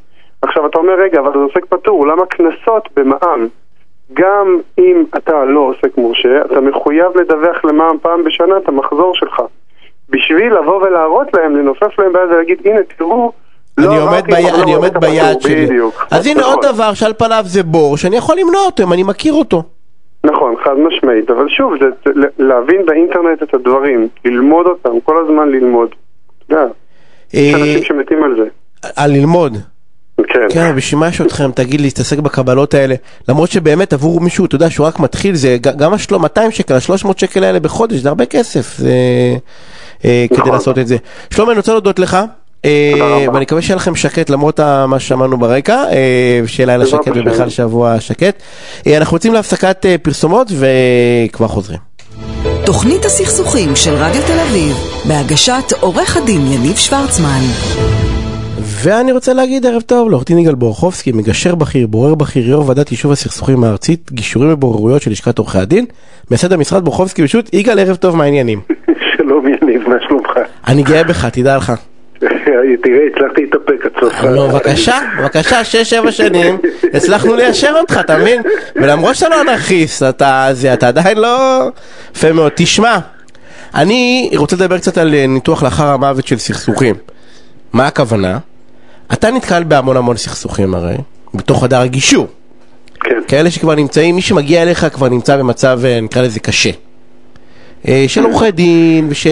עכשיו אתה אומר, רגע, אבל זה עוסק פטור, למה קנסות במע"מ? גם אם אתה לא עוסק מורשה, אתה מחויב לדווח למע"מ פעם בשנה את המחזור שלך. בשביל לבוא ולהראות להם, לנופף להם ביד ולהגיד, הנה תראו, אני לא עומד, בי... אני עומד ביד שלי. בדיוק. אז הנה נכון. עוד דבר שעל פניו זה בור, שאני יכול למנוע אותו אם אני מכיר אותו. נכון, חד משמעית, אבל שוב, זה להבין באינטרנט את הדברים, ללמוד אותם, כל הזמן ללמוד. אתה יודע, יש אה, אנשים שמתים על זה. על ללמוד? כן. כן, בשביל מה יש אתכם, תגיד להתעסק בקבלות האלה, למרות שבאמת עבור מישהו, אתה יודע, שהוא רק מתחיל, זה גם השלו 200 שקל, ה-300 שקל האלה בחודש, זה הרבה כסף, זה... אה, כדי נכון. לעשות את זה. שלומי, אני רוצה להודות לך. אה, ואני מקווה שיהיה לכם שקט למרות מה ששמענו ברקע, אה, שיהיה לילה שקט ובכלל שבוע שקט. אנחנו יוצאים להפסקת פרסומות וכבר חוזרים. תוכנית הסכסוכים של רדיו תל אביב, בהגשת עורך הדין יניב שוורצמן. ואני רוצה להגיד ערב טוב לעורך דין יגאל בורחובסקי, מגשר בכיר, בורר בכיר, יו"ר ועדת יישוב הסכסוכים הארצית, גישורים ובוררויות של לשכת עורכי הדין, מייסד המשרד בורחובסקי פשוט, יגאל ערב טוב, מה העניינים? שלום יניב, מה שלומך? אני גאה בך, תדע לך. תראה, הצלחתי להתאפק עד סוף. לא, בבקשה, בבקשה, שש, שבע שנים, הצלחנו ליישר אותך, אתה מבין? ולמרות שאתה לא אנרכיסט, אתה עדיין לא... יפה מאוד. תשמע, אני רוצה לדבר קצת על אה, ניתוח לאחר המוות של סכסוכים. מה הכוונה? אתה נתקל בהמון המון סכסוכים הרי, בתוך חדר הגישור. כן. כאלה שכבר נמצאים, מי שמגיע אליך כבר נמצא במצב, אה, נקרא לזה קשה. אה, של עורכי דין, וש...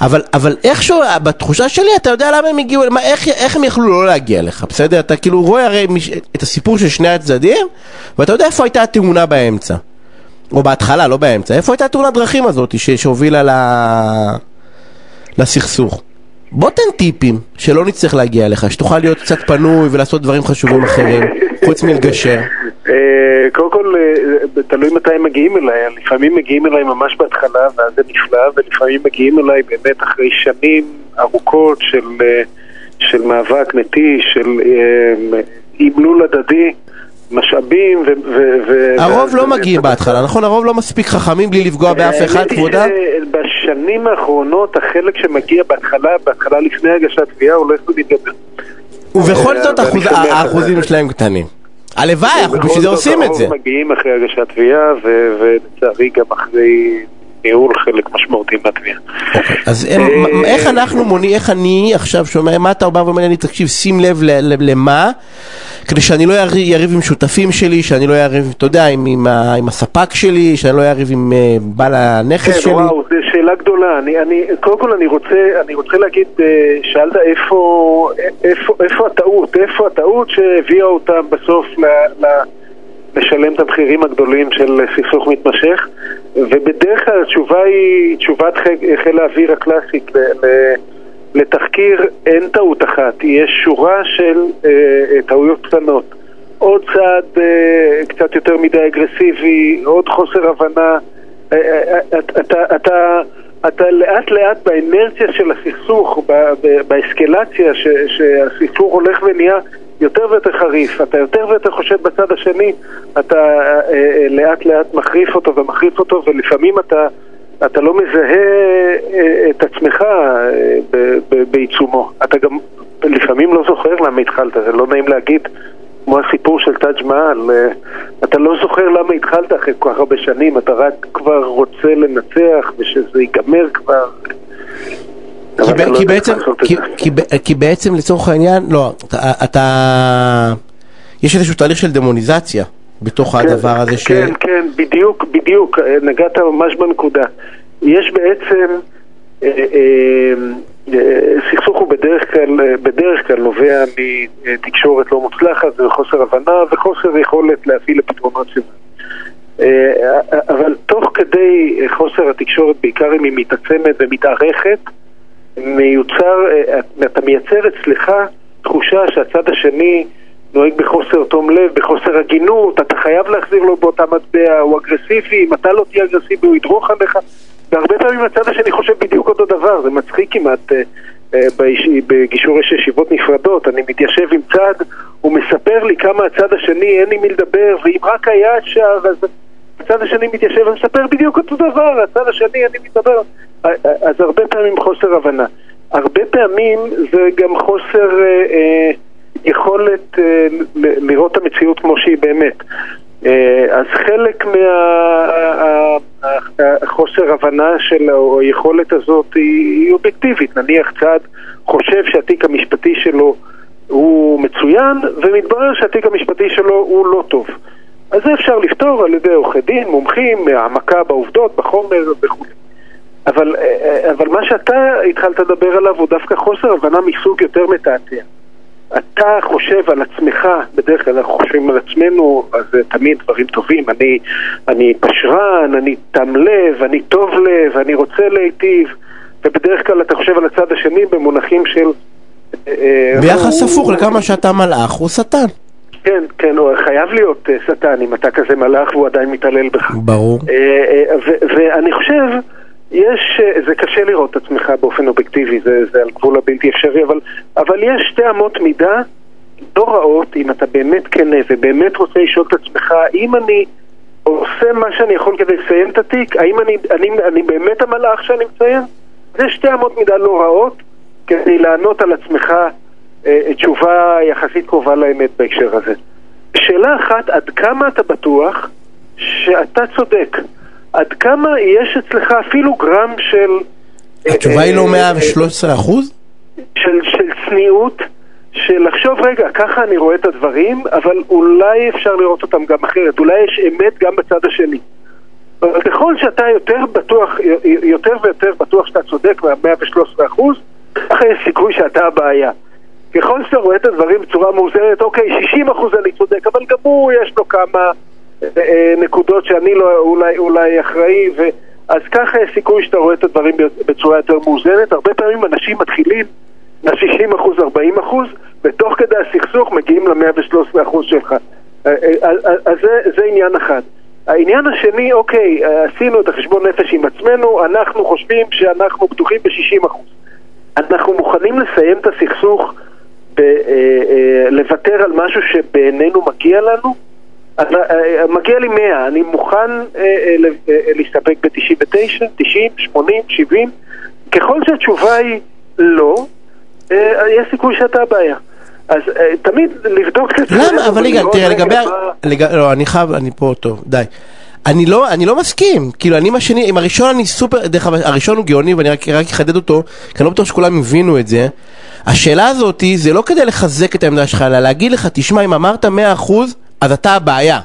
אבל, אבל איכשהו, בתחושה שלי, אתה יודע למה הם הגיעו, מה, איך, איך הם יכלו לא להגיע אליך, בסדר? אתה כאילו רואה הרי מש, את הסיפור של שני הצדדים, ואתה יודע איפה הייתה התאונה באמצע. או בהתחלה, לא באמצע. איפה הייתה תאונת דרכים הזאת ש, שהובילה ל... לסכסוך? בוא תן טיפים, שלא נצטרך להגיע אליך, שתוכל להיות קצת פנוי ולעשות דברים חשובים אחרים, חוץ מלגשר. אה, קודם כל, אה, תלוי מתי הם מגיעים אליי. לפעמים מגיעים אליי ממש בהתחלה, ואז זה נפלא, ולפעמים מגיעים אליי באמת אחרי שנים ארוכות של, אה, של מאבק מתיש, של אימלול הדדי. משאבים ו... ו- ו- הרוב ו- לא מגיעים בהתחלה, נכון? הרוב לא מספיק חכמים בלי לפגוע באף אחד, האמת היא כבודה? שבשנים האחרונות החלק שמגיע בהתחלה, בהתחלה לפני הגשת תביעה הולך ומתגבר. ובכל אה, זאת זה. האחוזים שלהם קטנים. הלוואי, אנחנו בכל בשביל זה זאת, עושים את זה. הרוב מגיעים אחרי הגשת תביעה, ולצערי גם אחרי ניהול חלק משמעותי מהתביעה. אז הם- אה, איך אנחנו מונעים, איך אני עכשיו שומע, מה אתה בא ואומר לי, תקשיב, שים לב למה, כדי שאני לא יריב- עם שותפים שלי, שאני לא יריב, אתה יודע, עם- הספק שלי, שאני לא יריב עם אה, בעל הנכס כן, שלי. וואו, זו שאלה גדולה. אני, אני, קודם כל אני רוצה, אני רוצה להגיד, אה, שאלת איפה, הטעות, איפה הטעות שהביאה אותם בסוף ל, ל, לשלם את המחירים הגדולים של סכסוך מתמשך, ובדרך כלל התשובה היא תשובת חיל, האוויר הקלאסית לתחקיר אין טעות אחת, יש שורה של אה, טעויות קטנות. עוד צעד אה, קצת יותר מדי אגרסיבי, עוד חוסר הבנה. אה, אה, אה, אתה, אתה, אתה לאט לאט באנרציה של הסכסוך, באסקלציה שהסכסוך הולך ונהיה יותר ויותר חריף, אתה יותר ויותר חושב בצד השני, אתה אה, אה, לאט לאט מחריף אותו ומחריף אותו ולפעמים אתה, אתה לא מזהה אה, את עצמך בעיצומו. אתה גם לפעמים לא זוכר למה התחלת, זה לא נעים להגיד. כמו הסיפור של טאג' מעל, אתה לא זוכר למה התחלת אחרי כל כך הרבה שנים, אתה רק כבר רוצה לנצח ושזה ייגמר כבר. כי, ב- לא כי, בעצם, כי. כי, כי לצורך העניין, לא, אתה, אתה, יש איזשהו תהליך של דמוניזציה בתוך הדבר הזה ש... כן, כן, בדיוק, בדיוק, אה, נגעת ממש בנקודה. יש בעצם, אה, אה, סכסוך הוא בדרך כלל, בדרך כלל נובע מתקשורת לא מוצלחת וחוסר הבנה וחוסר יכולת להפעיל לפתרונות של אה, אבל תוך כדי חוסר התקשורת, בעיקר אם היא מתעצמת ומתארכת, מיוצר, אה, אתה מייצר אצלך תחושה שהצד השני נוהג בחוסר תום לב, בחוסר הגינות, אתה חייב להחזיר לו באותה מטבע, הוא אגרסיבי, אם אתה לא תהיה אגרסיבי הוא ידרוך עליך והרבה פעמים הצד השני חושב בדיוק אותו דבר, זה מצחיק כמעט אה, אה. בגישור יש ישיבות נפרדות, אני מתיישב עם צד, הוא מספר לי כמה הצד השני אין עם מי לדבר, ואם רק היה אפשר, אז הצד השני מתיישב ומספר בדיוק אותו דבר, הצד השני אה, אה, אז הרבה פעמים חוסר הבנה. הרבה פעמים זה גם חוסר אה, אה, יכולת אה, לראות את המציאות כמו שהיא באמת. אה, אז חלק מהחוסר הבנה של היכולת הזאת היא אובייקטיבית. נניח צד חושב שהתיק המשפטי שלו הוא מצוין, ומתברר שהתיק המשפטי שלו הוא לא טוב. אז זה אפשר לפתור על ידי עורכי דין, מומחים, העמקה בעובדות, בחומר וכו'. אבל, אה, אבל מה שאתה התחלת לדבר עליו הוא דווקא חוסר הבנה מסוג יותר מתעתע. אתה חושב על עצמך, בדרך כלל אנחנו חושבים על עצמנו, אז זה תמיד דברים טובים. אני, אני פשרן, אני תם לב, אני טוב לב, אני רוצה להיטיב, ובדרך כלל אתה חושב על הצד השני במונחים של... אה, ביחס הוא- הפוך לכמה שאתה מלאך, הוא שטן. כן, כן, הוא חייב להיות אה, שטן אם אתה כזה מלאך והוא עדיין מתעלל בך. ברור. אה, אה, ואני חושב, יש, זה קשה לראות את עצמך באופן אובייקטיבי, זה, זה על גבול הבלתי אפשרי, אבל, אבל יש שתי אמות מידה לא רעות, אם אתה באמת כנה ובאמת רוצה לשאול את עצמך, האם אני עושה מה שאני יכול כדי לסיים את התיק, האם אני, אני, אני באמת המלאך שאני מציין? זה שתי אמות מידה לא רעות כדי לענות על עצמך תשובה יחסית קרובה לאמת בהקשר הזה. שאלה אחת, עד כמה אתה בטוח שאתה צודק? עד כמה יש אצלך אפילו גרם של... התשובה היא לא אה, 113 אחוז? של, של צניעות, של לחשוב, רגע, ככה אני רואה את הדברים, אבל אולי אפשר לראות אותם גם אחרת, אולי יש אמת גם בצד השני. אבל ככל שאתה יותר בטוח, יותר ויותר בטוח שאתה צודק מה-113 אחוז, ככה יש סיכוי שאתה הבעיה. ככל שאתה רואה את הדברים בצורה מאוזנת, אוקיי, 60 אחוז אני צודק, אבל גם הוא יש לו כמה אה, אה, נקודות שאני לא אולי, אולי אחראי, ו... אז ככה יש סיכוי שאתה רואה את הדברים בצורה יותר מאוזנת. הרבה פעמים אנשים מתחילים מ-60 אחוז, 40 אחוז, ותוך כדי הסכסוך מגיעים ל-113 אחוז שלך. אה, אה, אה, אז זה, זה עניין אחד. העניין השני, אוקיי, עשינו את החשבון נפש עם עצמנו, אנחנו חושבים שאנחנו בטוחים ב-60 אחוז. אנחנו מוכנים לסיים את הסכסוך, ב- אה, אה, לוותר על משהו שבעינינו מגיע לנו? אז, אה, מגיע לי 100, אני מוכן אה, אה, אה, להסתפק ב-99, 90, 80, 70? ככל שהתשובה היא לא, אה, יש סיכוי שאתה הבעיה. אז אה, תמיד לבדוק את עצמנו למה? אבל ולראות תראה, רגע לגבי... ה- מה- לג- לא, אני חייב, אני פה, טוב, די. אני לא, אני לא מסכים, כאילו אני עם השני, עם הראשון אני סופר, דרך אגב, הראשון הוא גאוני ואני רק, רק אחדד אותו, כי אני לא בטוח שכולם הבינו את זה. השאלה הזאתי זה לא כדי לחזק את העמדה שלך, אלא להגיד לך, תשמע, אם אמרת 100% אז אתה הבעיה.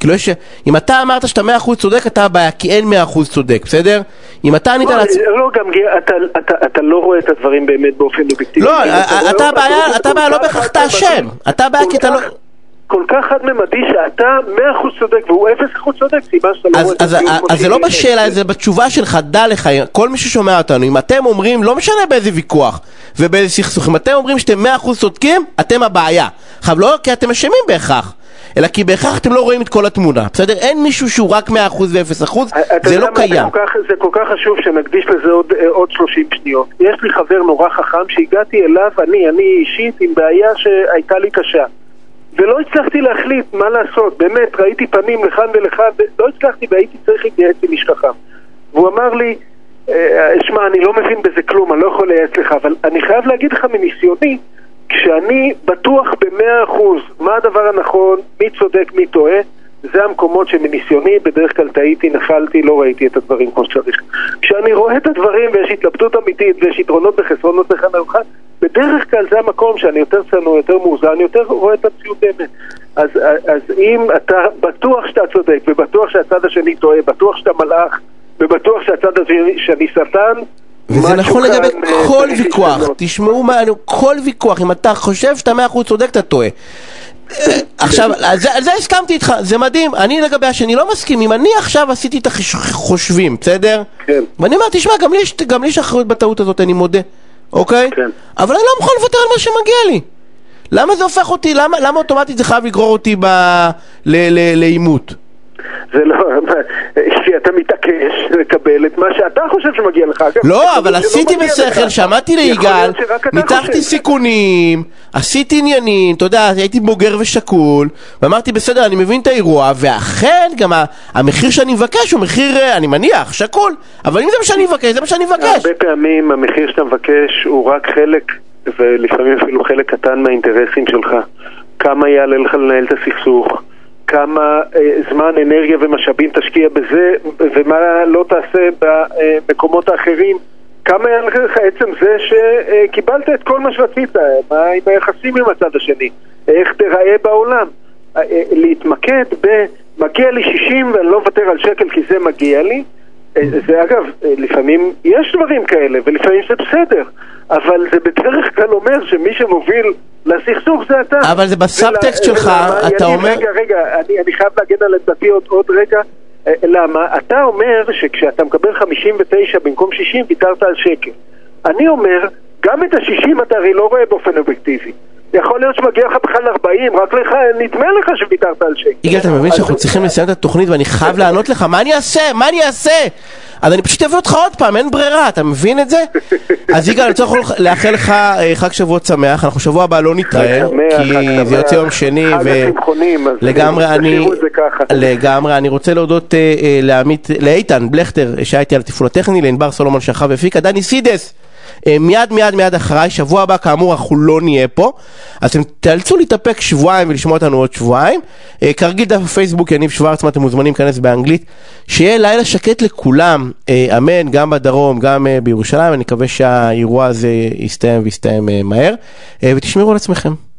כאילו יש, אם אתה אמרת שאתה 100% צודק, אתה הבעיה, כי אין 100% צודק, בסדר? אם אתה ענית לא, לעצמך... לא, גם אתה, אתה, אתה לא רואה את הדברים באמת באופן אובייקטיבי. לא, אתה הבעיה, אתה הבעיה לא בהכרח אתה אשם. אתה הבעיה כי אתה לא... כל כך חד-ממדי שאתה 100% צודק והוא 0% צודק, סיבה שאתה לא רואה את הציון אז, זה לא. בשאלה, זה בתשובה שלך, דע לך, כל מי ששומע אותנו, אם אתם אומרים, לא משנה באיזה ויכוח ובאיזה סכסוך, אם אתם אומרים שאתם 100% צודקים, אתם הבעיה. עכשיו, לא כי אתם אשמים בהכרח, אלא כי בהכרח אתם לא רואים את כל התמונה, בסדר? אין מישהו שהוא רק 100% ו-0%, אתה זה לא קיים. זה כל, כך, זה כל כך חשוב שנקדיש לזה עוד, אה, עוד 30 שניות. יש לי חבר נורא חכם שהגעתי אליו, אני, אני אישית, עם בעיה שהייתה לי קשה. ולא הצלחתי להחליט מה לעשות, באמת, ראיתי פנים לכאן ולכאן, לא הצלחתי והייתי צריך להתייעץ עם איש חכם. והוא אמר לי, אה, שמע, אני לא מבין בזה כלום, אני לא יכול לייעץ לך, אבל אני חייב להגיד לך מניסיוני, כשאני בטוח במאה אחוז מה הדבר הנכון, מי צודק, מי טועה, זה המקומות שמניסיוני בדרך כלל טעיתי, נפלתי, לא ראיתי את הדברים כמו שצריך. כשאני רואה את הדברים ויש התלבטות אמיתית ויש יתרונות וחסרונות לכאן ולכאן, בדרך כלל זה המקום שאני יותר צנוע, יותר מאוזן, יותר רואה את המציאות באמת. אז, אז אם אתה בטוח שאתה צודק ובטוח שהצד השני טועה, בטוח שאתה מלאך ובטוח שהצד השני שטן, וזה נכון לגבי אה, כל ויכוח. תשמעו מה, כל ויכוח, אם אתה חושב שאתה 100% צודק, אתה טועה. אה, עכשיו, על זה, על זה הסכמתי איתך, זה מדהים, אני לגבי השני לא מסכים, אם אני עכשיו עשיתי את החושבים, בסדר? כן. ואני אומר, תשמע, גם לי יש אחריות בטעות הזאת, אני מודה, אוקיי? כן. אבל אני לא מוכן לוותר על מה שמגיע לי. למה זה הופך אותי, למה, למה אוטומטית זה חייב לגרור אותי ב... ל- ל- לעימות? זה לא, כי אתה מתעקש לקבל את מה שאתה חושב שמגיע לך. לא, אבל שלא עשיתי בשכל. שמעתי ליגאל, ניתחתי. סיכונים, עשיתי עניינים, אתה יודע, הייתי בוגר ושקול, ואמרתי בסדר, אני מבין את האירוע, ואכן גם המחיר שאני מבקש הוא מחיר, אה, אני מניח, שקול, אבל אם זה מה שאני מבקש, זה מה שאני מבקש. הרבה פעמים המחיר שאתה מבקש הוא רק חלק, ולפעמים אפילו חלק קטן מהאינטרסים שלך. כמה יעלה לך לנהל את הסכסוך, כמה אה, זמן, אנרגיה ומשאבים תשקיע בזה, ומה לא תעשה במקומות האחרים. כמה יעלה לך עצם זה שקיבלת את כל מה שרצית, מה עם היחסים עם הצד השני, איך תיראה בעולם. אה, אה, להתמקד ב... מגיע לי 60 ואני לא מוותר על שקל כי זה מגיע לי, אה, זה אגב, אה, לפעמים יש דברים כאלה, ולפעמים זה בסדר, אבל זה בדרך כלל אומר שמי שמוביל לסכסוך זה אתה. אבל זה בסאבטקסט שלך, ולמה? אתה יניב, אומר- רגע, רגע, אני, אני חייב להגן על עמדתי עוד, עוד רגע. אה, למה? אתה אומר שכשאתה מקבל 59 במקום 60 ויתרת על שקל. אני אומר, גם את ה-60 אתה הרי לא רואה באופן אובייקטיבי. יכול להיות שמגיע לך בכלל 40, רק לך, נדמה לך שוויתרת על שקל. יגאל, אתה מבין שאנחנו צריכים לסיים את התוכנית ואני חייב לענות לך, מה אני אעשה? מה אני אעשה? אז אני פשוט אביא אותך עוד פעם, אין ברירה, אתה מבין את זה? אז יגאל, אני רוצה לאחל לך אה, חג שבועות שמח, אנחנו שבוע הבא לא נתראה, כי זה יוצא. יום שני, חג הצמחונים, אז לגמרי אני. לגמרי, רוצה להודות אה, אה, לאיתן בלכטר, שהיה איתי על התפעול הטכני, לענבר סולומון שכב והפיקה, דני סידס. אה, מיד מיד מיד אחריי, שבוע הבא כאמור אנחנו לא נהיה פה, אז אתם תאלצו להתאפק שבועיים ולשמוע אותנו עוד שבועיים. אה, כרגיל דף הפייסבוק יניב שוורצמן, אתם מוזמנים להיכנס באנגלית. שיהיה לילה שקט לכולם, אה, אמן, גם בדרום, גם בירושלים, אני מקווה שהאירוע הזה יסתיים ויסתיים מהר, ותשמרו על עצמכם.